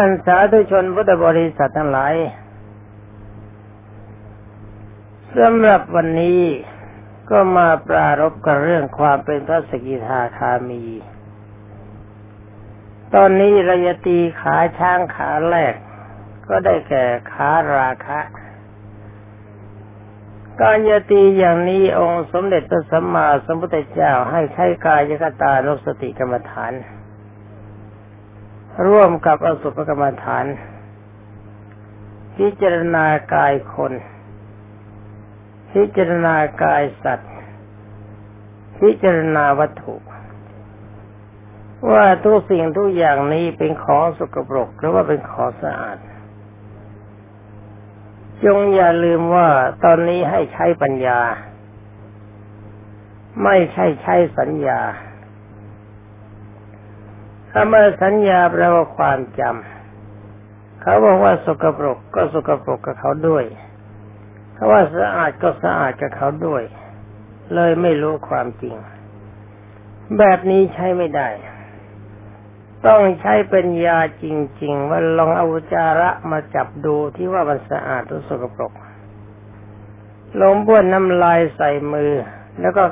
ท่านสาธุชนพุทธบริษัททั้งหลายสำหรับวันนี้ก็มาปรารบกับเรื่องความเป็นพระสกิทาคามี ตอนนี้ระยตีขาช้างขาแรก ก็ได้แก่ขาราคะการยตีอย่างนี้องค์สมเด็จพระสัมมาสัมพุทธเจ้าให้ใช้กายกตานุสติกรรมฐาน ร่วมกับอสุภกรรมฐาน พิจารณากายคน พิจารณากายสัตว์ พิจารณาวัตถุ ว่าทุกสิ่งทุกอย่างนี้เป็นของสกปรกหรือว่าเป็นของสะอาด จงอย่าลืมว่าตอนนี้ให้ใช้ปัญญา ไม่ใช่ใช้สัญญา คำว่าสัญญาแปลว่าความจำเขาบอกว่าสกปรกก็สกปรกกับเขาด้วยถ้าว่าสะอาดก็สะอาดกับเขาด้วย เลยไม่รู้ความจริง แบบนี้ใช้ไม่ได้ ต้องใช้เป็นยาจริง ๆ ว่าลองเอาจาระมาจับดูที่ว่ามันสะอาดหรือสกปรกลงบ้วนน้ำลายใส่มือ แล้วก็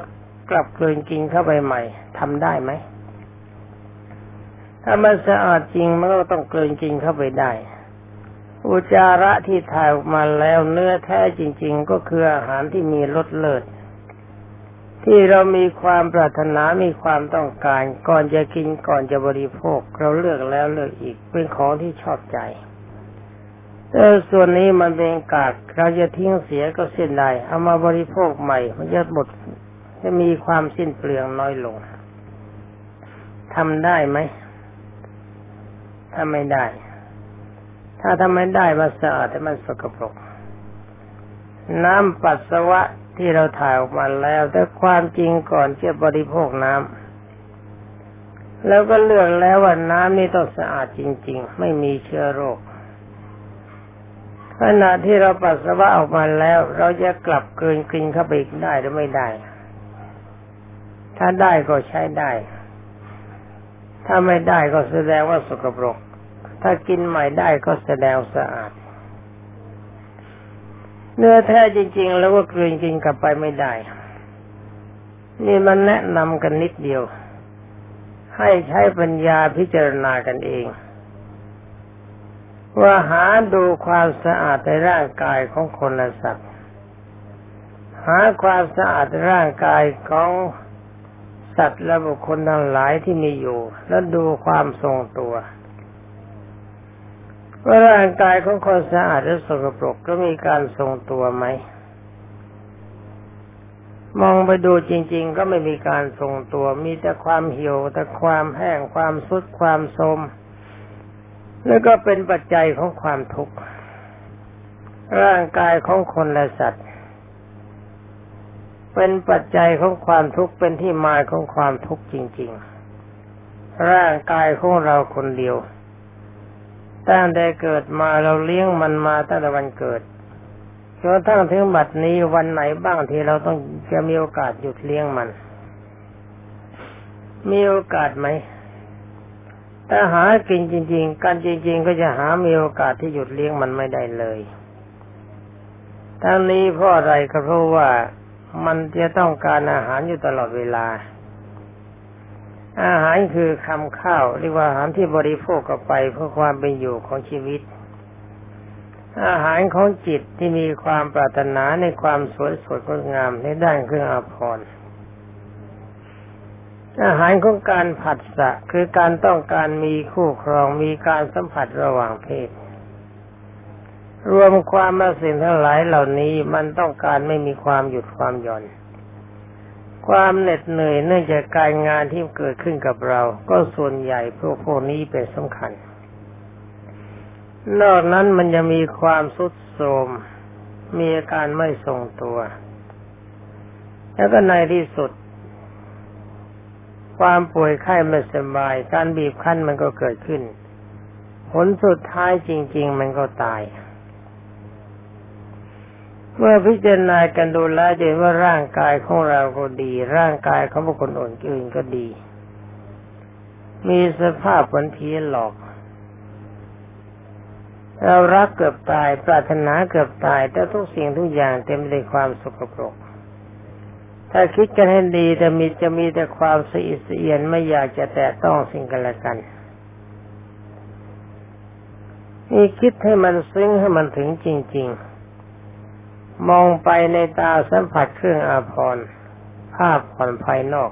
กลับกลืนกินเข้าไปใหม่ทำได้ไหม ถ้ามันสะอาดจริงมันก็ต้องเกลืนกินเข้าไปได้ อุจาระที่ถ่ายออกมาแล้วเนื้อแท้จริง ๆ ก็คืออาหารที่มีรสเลิศที่เรามีความปรารถนา มีความต้องการ ก่อนจะกิน ก่อนจะบริโภค เราเลือกแล้วเลือกอีก เป็นของที่ชอบใจ แต่ส่วนนี้มันเป็นกาก เราจะทิ้งเสียก็เส้นได้เอามาบริโภคใหม่ มันจะหมด จะมีความสิ้นเปลืองน้อยลง ทำได้ไหม ถ้าไม่ได้ ถ้าทำไม่ได้มันสะอาดแต่มันสกปรก น้ำปัสสาวะที่เราถ่ายออกมาแล้ว แต่ความจริงก่อนจะบริโภคน้ำแล้วก็เลือกแล้วว่าน้ำนี้ต้องสะอาดจริง ๆ ไม่มีเชื้อโรคขณะที่เราปัสสาวะออกมาแล้ว เราจะกลับเกินกินเข้าไปอีกได้หรือไม่ได้ ถ้าได้ก็ใช้ได้ ถ้าไม่ได้ก็แสดงว่าสกปรก ถ้ากินใหม่ได้ก็แสดงสะอาด เนื้อแท้จริง ๆ แล้วก็กลืนกินกลับไปไม่ได้ นี่มันแนะนำกันนิดเดียว ให้ใช้ปัญญาพิจารณากันเอง ว่าหาดูความสะอาดในร่างกายของคนและสัตว์ หาความสะอาดร่างกายของสัตว์และบุคคลทั้งหลายที่มีอยู่ แล้วดูความทรงตัว ว่าร่างกายของคนสะอาดหรือสกปรกก็มีการทรงตัวไหม มองไปดูจริง ๆ ก็ไม่มีการทรงตัว มีแต่ความเหี่ยวแต่ความแห้งความสุดความโทมแล้วก็เป็นปัจจัยของความทุกข์ร่างกายของคนและสัตว์ เป็นปัจจัยของความทุกข์เป็นที่มาของความทุกข์จริง ๆ ร่างกายของเราคนเดียว ตั้งแต่เกิดมาเราเลี้ยงมันมาตั้งแต่วันเกิดจนทั้งถึงบัดนี้วันไหนบ้างที่เราต้องจะมีโอกาสหยุดเลี้ยงมัน มีโอกาสไหมถ้าหากินจริง ๆ กันจริง ๆ ก็จะหามีโอกาสที่หยุดเลี้ยงมันไม่ได้เลยทั้งนี้เพราะอะไรก็เพราะว่ามันจะต้องการอาหารอยู่ตลอดเวลา อาหารคือคำข้าวเรียกว่าอาหารที่บริโภคกับไปเพื่อความเป็นอยู่ของชีวิต อาหารของจิตที่มีความปรารถนาในความสวยสดงดงามในด้านเครื่องอาภรณ์อาหารของการผัดสะคือการต้องการมีคู่ครองมีการสัมผัสระหว่างเพศ รวมความมาสิ่งทั้งหลายเหล่านี้มันต้องการไม่มีความหยุดความหย่อน ความเหน็ดเหนื่อยเนื่องจากการงานที่เกิดขึ้นกับเรา ก็ส่วนใหญ่พวกพวกนี้เป็นสำคัญ นอกนั้นมันจะมีความสุดโทมมีอาการไม่ทรงตัว แล้วก็ในที่สุด ความป่วยไข้ไม่สบาย การบีบคั้นมันก็เกิดขึ้น ผลสุดท้ายจริง ๆ มันก็ตาย เมื่อพิจารณากันดูแลจะเห็นว่าร่างกายของเราก็ดี ร่างกายของบุคคลอื่นก็ดี มีสภาพวันเพียหลอก เรารักเกือบตาย ปรารถนาเกือบตาย แต่ทุกสิ่งทุกอย่างเต็มไปด้วยความสกปรก ถ้าคิดกันให้ดีแต่มีจะมีแต่ความสะอิดสะเอียนไม่อยากจะแตะต้องสิ่งกันและกันนี่คิดให้มันซึ้งให้มันถึงจริง ๆ มองไปในตาสัมผัสเครื่องอาภรณ์ภาพผ่อนภายนอก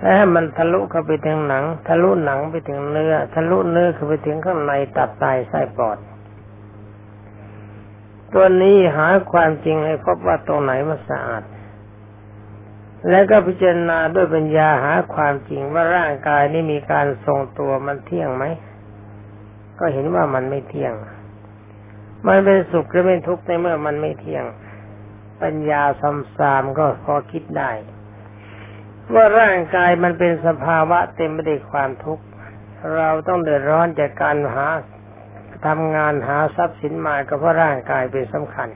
แล้วให้มันทะลุเข้าไปถึงหนัง ทะลุหนังไปถึงเนื้อ ทะลุเนื้อเข้าไปถึงข้างในตับไตไส้ปอด ตัวนี้หาความจริงให้พบว่าตรงไหนมันสะอาด แล้วก็พิจารณาด้วยปัญญาหาความจริงว่าร่างกายนี้มีการทรงตัวมันเที่ยงไหม ก็เห็นว่ามันไม่เที่ยง มันเป็นสุขหรือเป็นทุกข์ในเมื่อมันไม่เที่ยง ปัญญาสำสามก็พอคิดได้ ว่าร่างกายมันเป็นสภาวะเต็มไปด้วยความทุกข์ เราต้องเดือดร้อนจากการหาทำงานหาทรัพย์สินมาก็เพราะร่างกายเป็นสำคัญ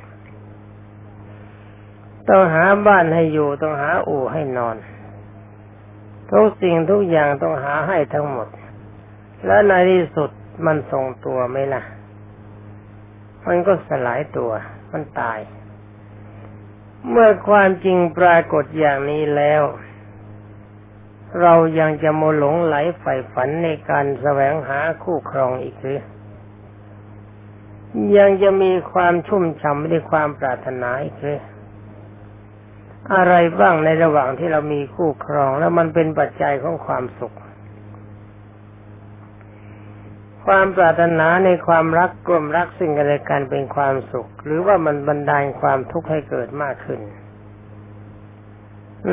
ต้องหาบ้านให้อยู่ต้องหาอู่ให้นอน ทุกสิ่งทุกอย่างต้องหาให้ทั้งหมด และในที่สุดมันทรงตัวไหมล่ะ มันก็สลายตัว มันตาย เมื่อความจริงปรากฏอย่างนี้แล้ว เรายังจะโมหลงไหลใฝ่ฝันในการแสวงหาคู่ครองอีกหรือยังจะมีความชุ่มฉ่ำในความปรารถนาอีกหรืออะไรบ้างในระหว่างที่เรามีคู่ครองแล้วมันเป็นปัจจัยของความสุข ความปรารถนาในความรักกลมรักสิ่งอะไรกันเป็นความสุข หรือว่ามันบันดาลความทุกข์ให้เกิดมากขึ้น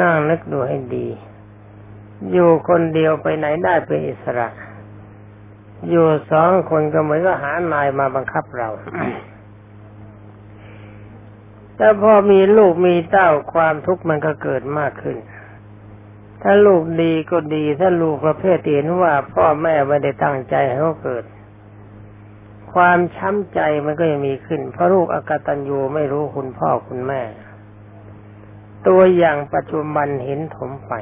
นั่งนึกดูให้ดี อยู่คนเดียวไปไหนได้เป็นอิสระ อยู่สองคนก็เหมือนกับหานายมาบังคับเราแต่พอมีลูกมีเต้าความทุกข์มันก็เกิดมากขึ้น ถ้าลูกดีก็ดี ถ้าลูกประเภทเห็นว่า พ่อแม่ไม่ได้ตั้งใจให้เขาเกิด ความช้ำใจมันก็ยังมีขึ้น เพราะลูกอากตันยูไม่รู้คุณพ่อคุณแม่ ตัวอย่างปัจจุบันเห็นถมไป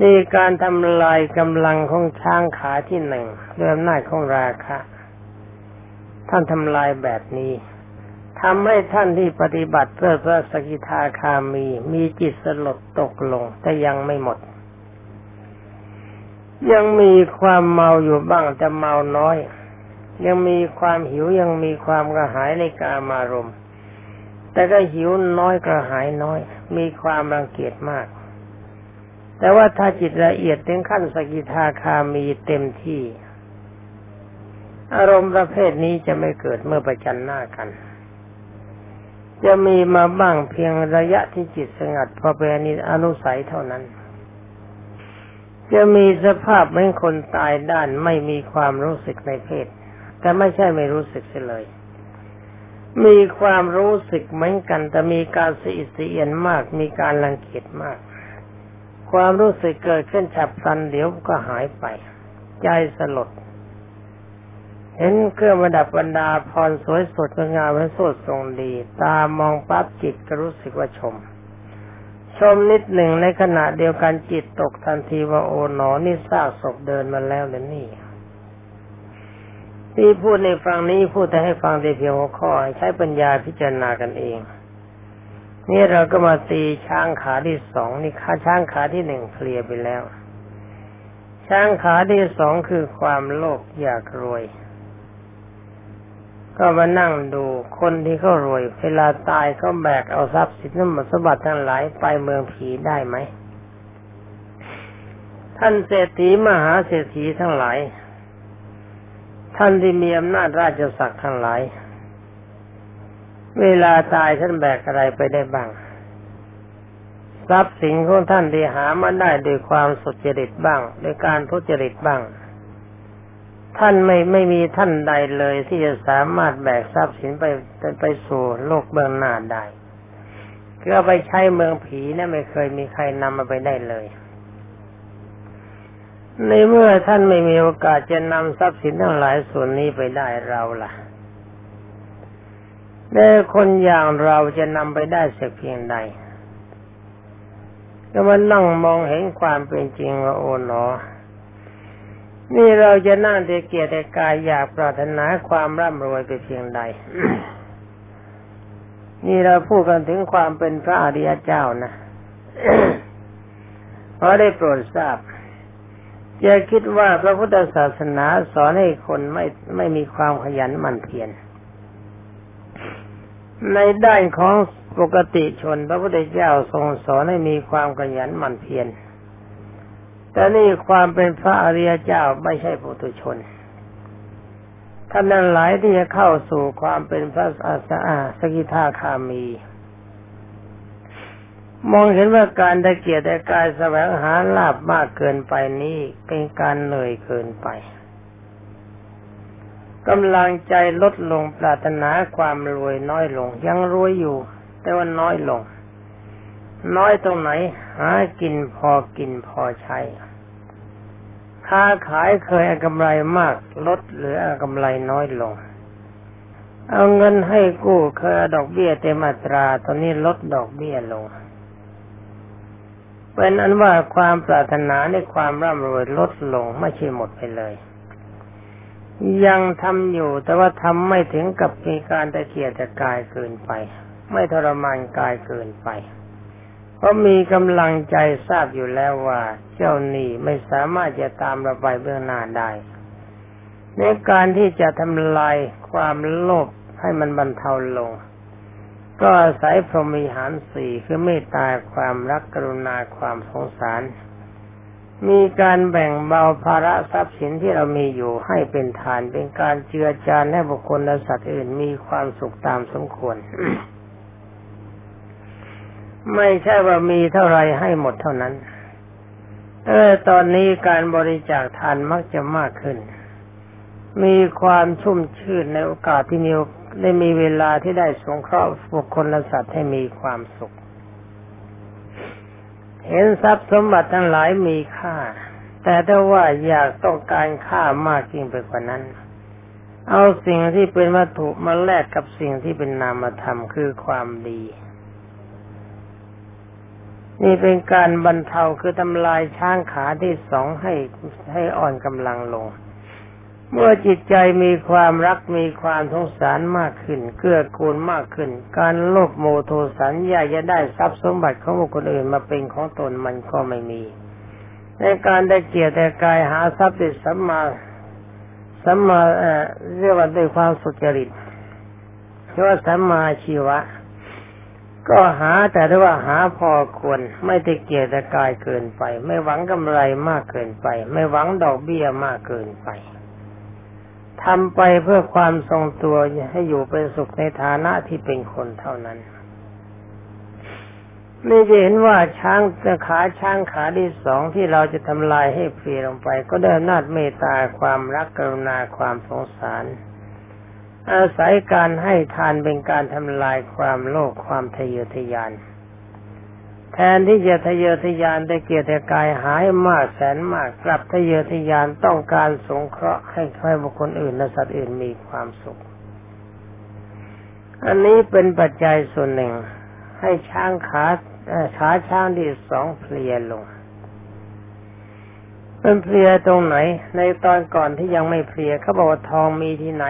นี่การทำลายกำลังของช้างขาที่หนึ่งด้วยอำนาของราคะ ท่านทำลายแบบนี้ ทำให้ท่านที่ปฏิบัติเพื่อพระสกิทาคามี มีจิตสลดตกลง แต่ยังไม่หมด ยังมีความเมาอยู่บ้างแต่เมาน้อย ยังมีความหิวยังมีความกระหายในกามารมณ์ แต่ก็หิวน้อยกระหายน้อย มีความรังเกียจมาก แต่ว่าถ้าจิตละเอียดถึงขั้นสกิทาคามีเต็มที่ อารมณ์ประเภทนี้จะไม่เกิดเมื่อประจันหน้ากัน จะมีมาบ้างเพียงระยะที่จิตสงัดพอเป็นอนุสัยเท่านั้น จะมีสภาพเหมือนคนตายด้านไม่มีความรู้สึกในเพศ แต่ไม่ใช่ไม่รู้สึกเลย มีความรู้สึกเหมือนกันแต่มีการสีเสียนมาก มีการรังเกียจมาก ความรู้สึกเกิดขึ้นฉับพลันเดี๋ยวก็หายไป ใจสลด เห็นเครื่องประดับบรรดาพรสวยสดงามและสดทรงดี ตามองปั๊บจิตก็รู้สึกว่าชม ชมนิดหนึ่งในขณะเดียวกันจิตตกทันทีว่าโอ๋หนอนี่ซากศพเดินมาแล้วเลยนี่ที่พูดในฟังนี้พูดแต่ให้ฟังแต่เพียงหัวข้อใช้ปัญญาพิจารณากันเอง นี่เราก็มาตีช้างขาที่สองนี่ขาช้างขาที่หนึ่งเคลียร์ไปแล้ว ช้างขาที่สองคือความโลภอยากรวย ก็มานั่งดูคนที่เขารวย เวลาตายเขาแบกเอาทรัพย์สินสมบัติทั้งหลายไปเมืองผีได้ไหม ท่านเศรษฐีมหาเศรษฐีทั้งหลาย ท่านที่มีอำนาจราชศักดิ์ทั้งหลาย เวลาตายท่านแบกอะไรไปได้บ้าง ทรัพย์สินของท่านที่หามาได้ด้วยความสุจริตบ้างด้วยการทุจริตบ้าง ท่านไม่ไม่มีท่านใดเลยที่จะสามารถแบกทรัพย์สินไปไปสู่โลกเบื้องหน้าได้ก็ไปใช้เมืองผีนะไม่เคยมีใครนำมาไปได้เลย ในเมื่อท่านไม่มีโอกาสจะนำทรัพย์สินทั้งหลายส่วนนี้ไปได้เราล่ะแต่คนอย่างเราจะนำไปได้สักเพียงใดก็มานั่งมองเห็นความเป็นจริงว่าโอ๋หนอ นี่เราจะนั่งแต่เกียรติกายอยากปรารถนาความร่ำรวยไปเพียงใด นี่เราพูดกันถึงความเป็นพระอริยเจ้านะเพราะได้โปรดทราบอย่าคิดว่าพระพุทธศาสนาสอนให้คนไม่ไม่มีความขยันหมั่นเพียรในด้านของปกติชนพระพุทธเจ้าทรงสอนให้มีความขยันหมั่นเพียร แต่นี่ความเป็นพระอริยเจ้าไม่ใช่ปุถุชนท่านนั้นหลายที่จะเข้าสู่ความเป็นพระอาสาสกิทาคามี มองเห็นว่าการตะเกียรติกายแสวงหาลาบมากเกินไปนี้เป็นการเหนื่อยเกินไปกำลังใจลดลงปรารถนาความรวยน้อยลง ยังรวยอยู่ แต่ว่าน้อยลง น้อยตรงไหน หากินพอกินพอใช้ ค้าขายเคยกำไรมากลดเหลือกำไรน้อยลง เอาเงินให้กู้เคยดอกเบี้ยเต็มอัตรา ตอนนี้ลดดอกเบี้ยลง เป็นอันว่าความปรารถนาในความร่ำรวยลดลงไม่ใช่หมดไปเลย ยังทำอยู่แต่ว่าทำไม่ถึงกับมีการตะเกียกตะกายเกินไป ไม่ทรมานกายเกินไป เพราะมีกำลังใจทราบอยู่แล้วว่า เจ้าหนี้ไม่สามารถจะตามเราไปเบื้องหน้าได้ในการที่จะทำลายความโลภให้มันบรรเทาลง ก็อาศัยพรหมีหารสี่คือเมตตาความรักกรุณาความสงสาร มีการแบ่งเบาภาระทรัพย์สินที่เรามีอยู่ให้เป็นฐานเป็นการเจือจานให้บุคคลและสัตว์อื่นมีความสุขตามสมควร ไม่ใช่ว่ามีเท่าไรให้หมดเท่านั้น เออ ตอนนี้การบริจาคทานมักจะมากขึ้น มีความชุ่มชื่นในโอกาสที่มีได้มีเวลาที่ได้สงเคราะห์บุคคลและสัตว์ให้มีความสุข เห็นทรัพย์สมบัติทั้งหลายมีค่า แต่ถ้าว่าอยากต้องการค่ามากยิ่งไปกว่านั้น เอาสิ่งที่เป็นวัตถุมาแลกกับสิ่งที่เป็นนามธรรมคือความดี นี่เป็นการบรรเทาคือทำลายช้างขาที่สองให้ให้อ่อนกำลังลง เมื่อจิตใจมีความรักมีความสงสารมากขึ้น เกื้อกูลมากขึ้น การโลภโมโทสันอยากจะได้ทรัพย์สมบัติของบุคคลอื่นมาเป็นของตนมันก็ไม่มี ในการได้เกียรติแต่กายหาทรัพย์ติสัมมาสัมมาเรียกว่าด้วยความสุจริตเรียกว่าสัมมาชีวะ ก็หาแต่ได้ว่าหาพอควรไม่ได้เกียรติกายเกินไป ไม่หวังกำไรมากเกินไป ไม่หวังดอกเบี้ยมากเกินไปทำไปเพื่อความทรงตัวให้อยู่เป็นสุขในฐานะที่เป็นคนเท่านั้นนี่จะเห็นว่าช้างขาช้างขาที่สองที่เราจะทำลายให้เปลี่ยลงไป ก็ได้นาจเมตตาความรักกรุณาความสงสาร อาศัยการให้ทานเป็นการทำลายความโลภความทะเยอทะยาน แทนที่จะทะเยอทะยานได้เกียรติกายหายมากแสนมากกลับทะเยอทะยานต้องการสงเคราะห์ให้ใครบุคคลอื่นและสัตว์อื่นมีความสุข อันนี้เป็นปัจจัยส่วนหนึ่ง ให้ช้างขาขาช้างที่สองเพลียลงเป็นเพลียตรงไหน ในตอนก่อนที่ยังไม่เพลียเขาบอกว่าทองมีที่ไหน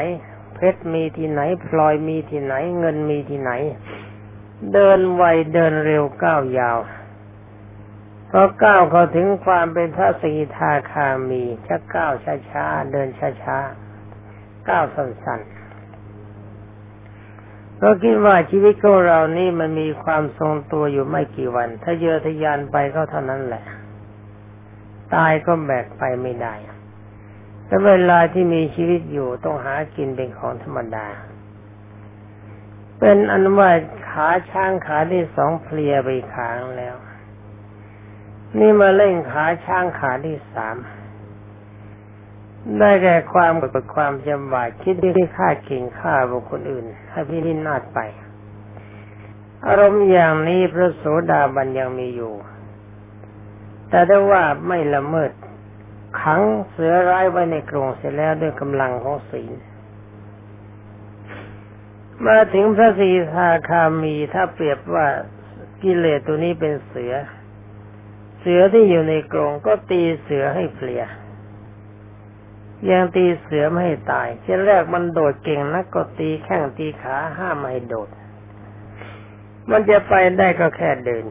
เพชรมีที่ไหน พลอยมีที่ไหน เงินมีที่ไหน เดินไวเดินเร็วก้าวยาวพอก้าวเขาถึงความเป็นพระสีทาคามีชักก้าวช้าๆเดินช้าๆก้าวสั้นๆเพราะคิดว่าชีวิตของเรานี่มันมีความทรงตัวอยู่ไม่กี่วัน ถ้าเยอทะยานไปก็เท่านั้นแหละ ตายก็แบกไปไม่ได้ แต่เวลาที่มีชีวิตอยู่ต้องหากินเป็นของธรรมดา เป็นอันว่าขาช้างขาที่สองเพลียไปขางแล้ว นี่มาเล่นขาช้างขาที่สามได้แก่ความกดความจำบาดคิดที่ฆ่าเก่งฆ่าบุคคลอื่น ให้พี่ลินนาดไป อารมณ์อย่างนี้พระโสดาบันยังมีอยู่ แต่ได้ว่าไม่ละเมิด ขังเสือร้ายไว้ในกรงเสร็จแล้วด้วยกำลังของศีลมาถึงพระสีทาคามีถ้าเปรียบว่ากิเลสตัวนี้เป็นเสือ เสือที่อยู่ในกรงก็ตีเสือให้เพลียยังตีเสือไม่ให้ตายเช่นแรกมันโดดเก่งนักก็ตีแข้งตีขาห้ามไม่ให้โดด มันจะไปได้ก็แค่เดิน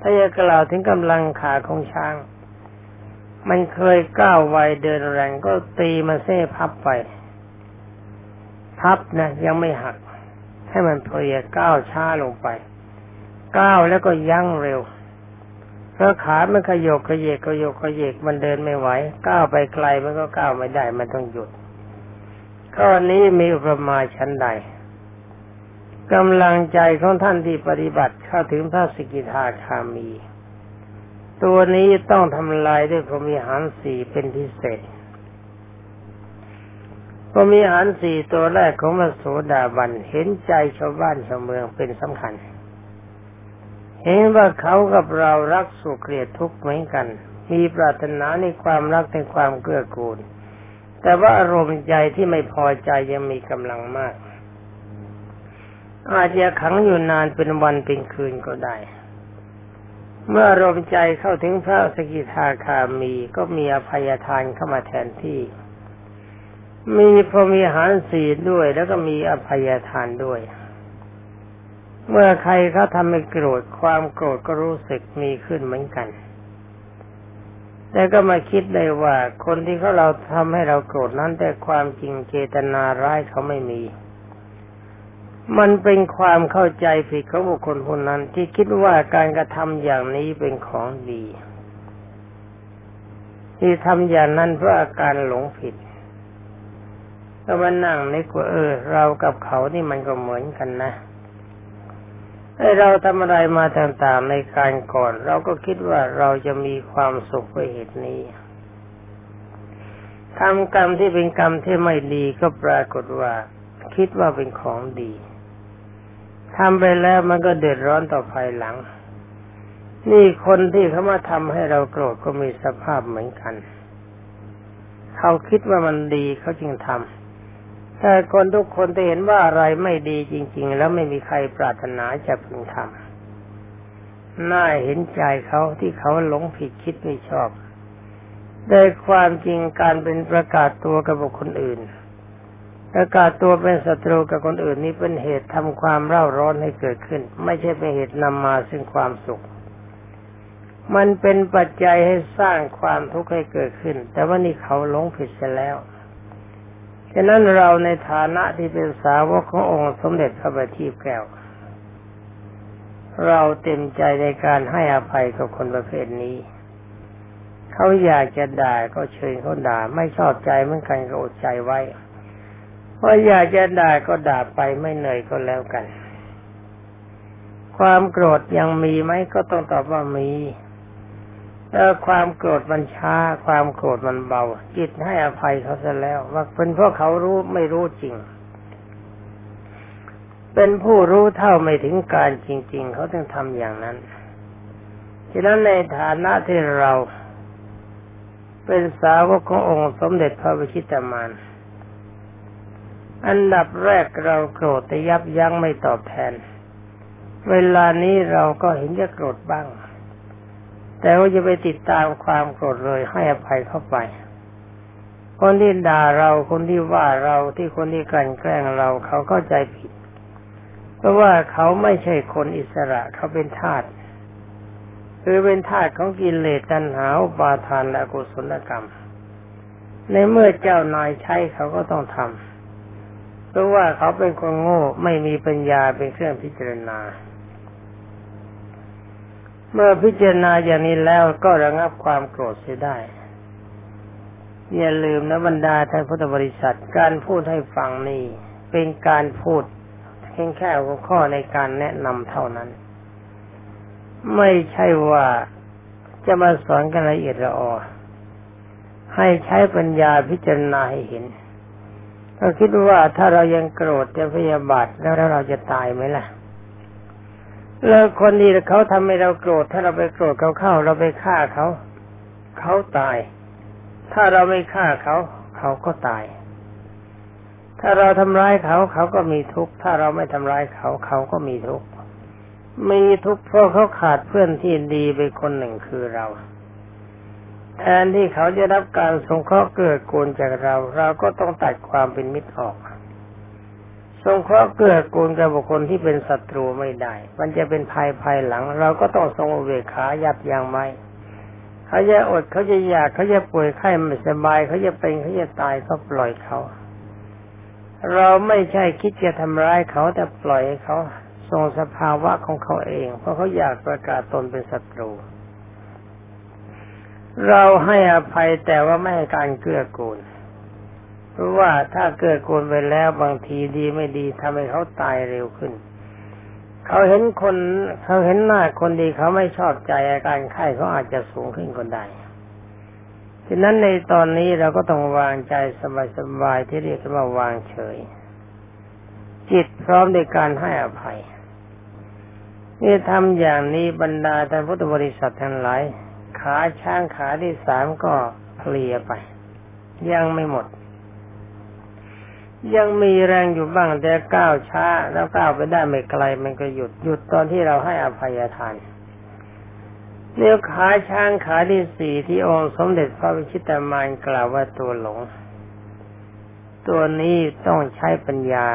ถ้าจะกล่าวถึงกำลังขาของช้าง มันเคยก้าวไวเดินแรงก็ตีมันเส้พับไป พับนะยังไม่หัก ให้มันเพลียก้าวช้าลงไป ก้าวแล้วก็ยั้งเร็วเพราะขามันขยกขยเยกขยกขยเยกมันเดินไม่ไหว ก้าวไปไกลมันก็ก้าวไม่ได้ มันต้องหยุดข้อนี้มีอุปมาชั้นใดกำลังใจของท่านที่ปฏิบัติเข้าถึงพระสกิทาคามี ตัวนี้ต้องทำลายด้วยพรมีหารสี่เป็นพิเศษพรมีหารสี่ตัวแรกของมโสดาบันเห็นใจชาวบ้านชาวเมืองเป็นสำคัญ เห็นว่าเขากับเรารักสุขเกลียดทุกข์เหมือนกัน มีปรารถนาในความรักในความเกื้อกูล แต่ว่าอารมณ์ใจที่ไม่พอใจยังมีกำลังมาก อาจจะขังอยู่นานเป็นวันเป็นคืนก็ได้ เมื่อรมใจเข้าถึงพระสกิทาคามีก็มีอภัยทานเข้ามาแทนที่ มีพรมีหารสีด้วย แล้วก็มีอภัยทานด้วย เมื่อใครเขาทำให้โกรธความโกรธก็รู้สึกมีขึ้นเหมือนกัน แต่ก็มาคิดได้ว่าคนที่เขาเราทำให้เราโกรธนั้นแต่ความจริงเจตนาร้ายเขาไม่มี มันเป็นความเข้าใจผิดของบุคคลคนนั้น ที่คิดว่าการกระทำอย่างนี้เป็นของดี ที่ทำอย่างนั้นเพราะอาการหลงผิดก็มานั่งนึกว่าเออ เรากับเขานี่มันก็เหมือนกันนะให้เราทำอะไรมาต่างๆในการก่อน เราก็คิดว่าเราจะมีความสุขเพราะเหตุนี้ทำกรรมที่เป็นกรรมที่ไม่ดีก็ปรากฏว่า คิดว่าเป็นของดี ทำไปแล้วมันก็เดือดร้อนต่อภายหลัง นี่คนที่เขามาทำให้เราโกรธก็มีสภาพเหมือนกัน เขาคิดว่ามันดีเขาจึงทำแต่คนทุกคนจะเห็นว่าอะไรไม่ดีจริง ๆ แล้วไม่มีใครปรารถนาจะพึงทำน่าเห็นใจเขาที่เขาหลงผิดคิดไม่ชอบโดยความจริงการเป็นประกาศตัวกับบุคคลอื่น ประกาศตัวเป็นศัตรูกับคนอื่นนี้เป็นเหตุทำความเร่าร้อนให้เกิดขึ้น ไม่ใช่เป็นเหตุนำมาซึ่งความสุข มันเป็นปัจจัยให้สร้างความทุกข์ให้เกิดขึ้น แต่ว่านี่เขาหลงผิดเสียแล้วฉะนั้นเราในฐานะที่เป็นสาวกขององค์สมเด็จพระบัณฑิตแก้ว เราเต็มใจในการให้อภัยกับคนประเภทนี้ เขาอยากจะด่าก็เชิญเขาด่าไม่ชอบใจเหมือนกันก็อดใจไว้ ว่าอยากจะด่าก็ด่าไปไม่เหนื่อยก็แล้วกัน ความโกรธยังมีไหมก็ต้องตอบว่ามีแล้วความโกรธมันช้า ความโกรธมันเบา จิตให้อภัยเขาซะแล้ว ว่าเป็นเพราะเขารู้ไม่รู้จริง เป็นผู้รู้เท่าไม่ถึงการจริง ๆ เขาต้องทำอย่างนั้นฉะนั้นในฐานะที่เรา เป็นสาวกขององค์สมเด็จพระวิชิตามาน อันดับแรกเราโกรธแต่ยับยั้งไม่ตอบแทน เวลานี้เราก็เห็นจะโกรธบ้าง แต่ว่าจะไปติดตามความโกรธเลยให้อภัยเข้าไป คนที่ด่าเราคนที่ว่าเราที่คนที่กลั่นแกล้งเราเขาเข้าใจผิด เพราะว่าเขาไม่ใช่คนอิสระเขาเป็นทาสคือเป็นทาสของกิเลสตัณหาอุปาทานและกุศลกรรม ในเมื่อเจ้านายใช้เขาก็ต้องทำ เพราะว่าเขาเป็นคนโง่ไม่มีปัญญาเป็นเครื่องพิจารณา เมื่อพิจารณาอย่างนี้แล้วก็ระงับความโกรธเสียได้อย่าลืมนะบรรดาท่านพุทธบริษัท การพูดให้ฟังนี่เป็นการพูดเพียงแค่หัวข้อในการแนะนำเท่านั้น ไม่ใช่ว่าจะมาสอนกันละเอียดละออให้ใช้ปัญญาพิจารณาให้เห็น ก็คิดว่าถ้าเรายังโกรธจะพยาบาทแล้วเราจะตายไหมล่ะแล้วคนที่เขาทำให้เราโกรธ ถ้าเราไปโกรธเขาเข้า เราไปฆ่าเขาเขาตาย ถ้าเราไม่ฆ่าเขาเขาก็ตาย ถ้าเราทำร้ายเขาเขาก็มีทุกข์ถ้าเราไม่ทำร้ายเขาเขาก็มีทุกข์มีทุกข์เพราะเขาขาดเพื่อนที่ดีไปคนหนึ่งคือเรา แทนที่เขาจะรับการสงเคราะห์เกื้อกูลจากเรา เราก็ต้องตัดความเป็นมิตรออกสงเคราะห์เกื้อกูลกับบุคคลที่เป็นศัตรูไม่ได้ มันจะเป็นภัยภายหลัง เราก็ต้องทรงเวขายับยั้งไม่เขาจะอดเขาจะอยากเขาจะป่วยไข้ไม่สบายเขาจะเป็นเขาจะตายก็ปล่อยเขา เราไม่ใช่คิดจะทำร้ายเขาแต่ปล่อยให้เขาทรงสภาวะของเขาเอง เพราะเขาอยากประกาศตนเป็นศัตรู เราให้อภัยแต่ว่าไม่ให้การเกื้อกูลเพราะว่าถ้าเกิดกูลไปแล้วบางทีดีไม่ดีทำให้เขาตายเร็วขึ้น เขาเห็นคนเขาเห็นหน้าคนดีเขาไม่ชอบใจอาการไข้เขาอาจจะสูงขึ้นก็ได้ฉะนั้นในตอนนี้เราก็ต้องวางใจสบายๆที่เรียกว่าวางเฉย จิตพร้อมในการให้อภัยนี่ทำอย่างนี้บรรดาท่านพุทธบริษัททั้งหลาย ขาช้างขาที่สามก็เพลียไป ยังไม่หมด ยังมีแรงอยู่บ้างแต่ก้าวช้า แล้วก้าวไปได้ไม่ไกล มันก็หยุดหยุดตอนที่เราให้อภัยทานเนื้อขาช้างขาที่สี่ที่องค์สมเด็จพระวิชิตามานกล่าวว่าตัวหลง ตัวนี้ต้องใช้ปัญญา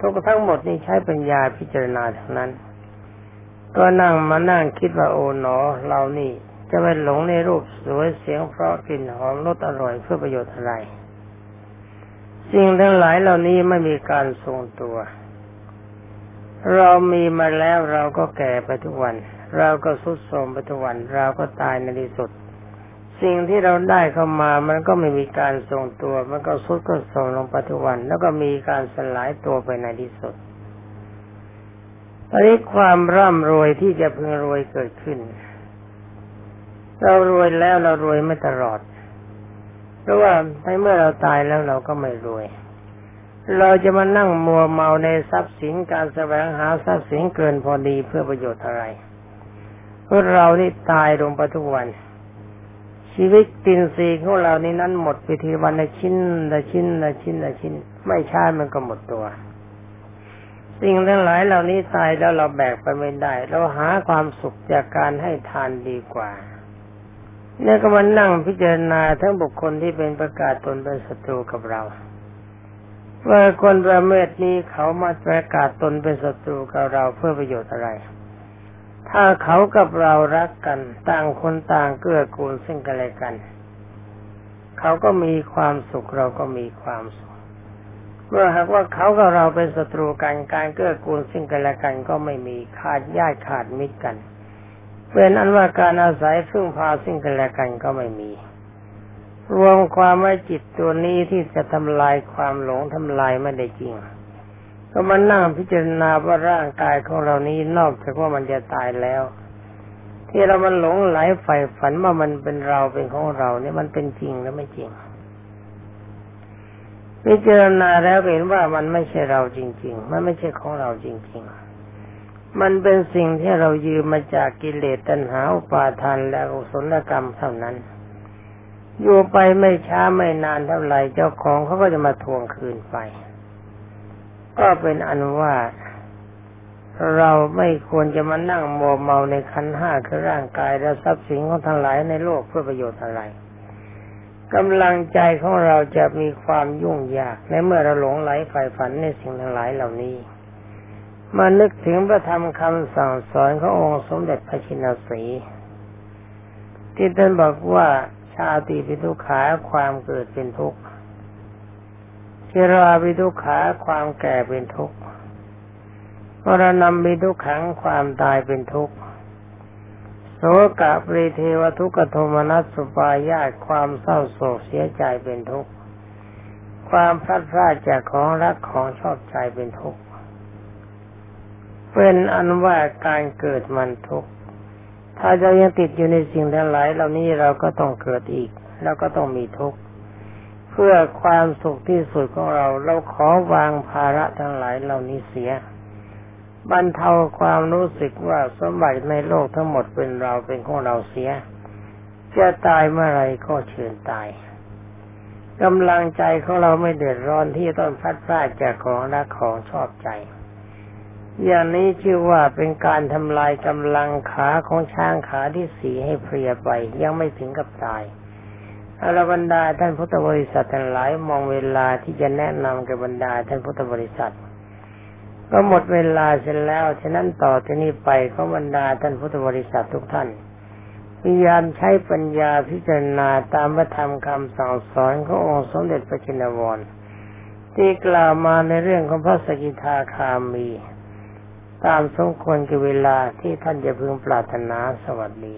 ทุกทั้งหมดนี้ใช้ปัญญาพิจารณาทั้งนั้น ก็นั่งมานั่งคิดว่าโอ๋หนอ เรานี่ จะไปหลงในรูปสวยเสียงเพราะกลิ่นหอมรสอร่อยเพื่อประโยชน์อะไร สิ่งทั้งหลายเหล่านี้ไม่มีการทรงตัว เรามีมาแล้วเราก็แก่ไปทุกวัน เราก็สุดโทมไปทุกวัน เราก็ตายในที่สุด สิ่งที่เราได้เข้ามามันก็ไม่มีการทรงตัว มันก็สุดก็ทรงลงไปทุกวัน แล้วก็มีการสลายตัวไปในที่สุดตอนนี้ความร่ำรวยที่จะพึงรวยเกิดขึ้น เรารวยแล้วเรารวยไม่ตลอด เพราะว่าในเมื่อเราตายแล้วเราก็ไม่รวย เราจะมานั่งมัวเมาในทรัพย์สินการแสวงหาทรัพย์สินเกินพอดีเพื่อประโยชน์อะไรเพราะเรานี่ตายลงไปทุกวัน ชีวิตตินซีของเรานี่นั้นหมดไปทีวันละชิ้นละชิ้นละชิ้นละชิ้น ไม่ช้ามันก็หมดตัวสิ่งทั้งหลายเหล่านี้ตายแล้วเราแบกไปไม่ได้ เราหาความสุขจากการให้ทานดีกว่า เนี่ยก็มานั่งพิจารณาทั้งบุคคลที่เป็นประกาศตนเป็นศัตรูกับเรา ว่าคนประเมทนี้เขามาประกาศตนเป็นศัตรูกับเราเพื่อประโยชน์อะไร ถ้าเขากับเรารักกัน ต่างคนต่างเกื้อกูลซึ่งกันและกัน เขาก็มีความสุขเราก็มีความสุข เมื่อหากว่าเขากับเราเป็นศัตรูกันการเกื้อกูลซึ่งกันและกันก็ไม่มีขาดญาติขาดมิตรกัน เป็นอันว่าการอาศัยซึ่งพาซึ่งกันและกันก็ไม่มี รวมความว่าจิตตัวนี้ที่จะทำลายความหลงทำลายไม่ได้จริง ก็มานั่งพิจารณาว่าร่างกายของเรานี้นอกจากว่ามันจะตายแล้ว ที่เรามันหลงไหลใฝ่ฝันว่ามันเป็นเราเป็นของเราเนี่ยมันเป็นจริงหรือไม่จริงพิจารณาแล้วเห็นว่ามันไม่ใช่เราจริง ๆ มันไม่ใช่ของเราจริง ๆ มันเป็นสิ่งที่เรายืมมาจากกิเลสตัณหาอุปาทานและอุศลกรรมเท่านั้น อยู่ไปไม่ช้าไม่นานเท่าไหร่เจ้าของเขาก็จะมาทวงคืนไป ก็เป็นอันว่าเราไม่ควรจะมานั่งโมเมาในขันห้าคือร่างกายและทรัพย์สินของทั้งหลายในโลกเพื่อประโยชน์อะไรกำลังใจของเราจะมีความยุ่งยากในเมื่อเราหลงไหลใฝ่ฝันในสิ่งทั้งหลายเหล่านี้ มานึกถึงพระธรรมคำสั่งสอนขององค์สมเด็จพระชินสีที่ท่านบอกว่าชาติปิทุขาความเกิดเป็นทุกข์ชราปิทุขาความแก่เป็นทุกข์มรณะปิทุขังความตายเป็นทุกข์โสกะปริเทวทุกขโทมนัสสุปายาตความเศร้าโศกเสียใจเป็นทุกข์ ความพลัดพรากจากของรักของชอบใจเป็นทุกข์ เป็นอันว่าการเกิดมันทุกข์ถ้าเรายังติดอยู่ในสิ่งทั้งหลาย เหล่านี้เราก็ต้องเกิดอีก แล้วก็ต้องมีทุกข์เพื่อความสุขที่สุดของเรา เราขอวางภาระทั้งหลายเหล่านี้เสียบรรเทาความรู้สึกว่าสมบัติในโลกทั้งหมดเป็นเราเป็นของเราเสีย จะตายเมื่อไรก็เชิญตายกำลังใจของเราไม่เดือดร้อนที่ต้องพัดพลาดจากของรักของชอบใจ อย่างนี้ชื่อว่าเป็นการทำลายกำลังขาของช้างขาที่สีให้เพลียไป ยังไม่ถึงกับตายอรบรรดาท่านพุทธบริษัททั้งหลายมองเวลาที่จะแนะนำกับบรรดาท่านพุทธบริษัท ก็หมดเวลาเสร็จแล้วฉะนั้นต่อจากนี้ไปก็บรรดาท่านพุทธบริษัททุกท่านพยายามใช้ปัญญาพิจารณาตามพระธรรมคำสั่งสอนขององค์สมเด็จพระจินวรที่กล่าวมาในเรื่องของพระสกิทาคามี ตามสมควรกับเวลาที่ท่านจะพึงปรารถนาสวัสดี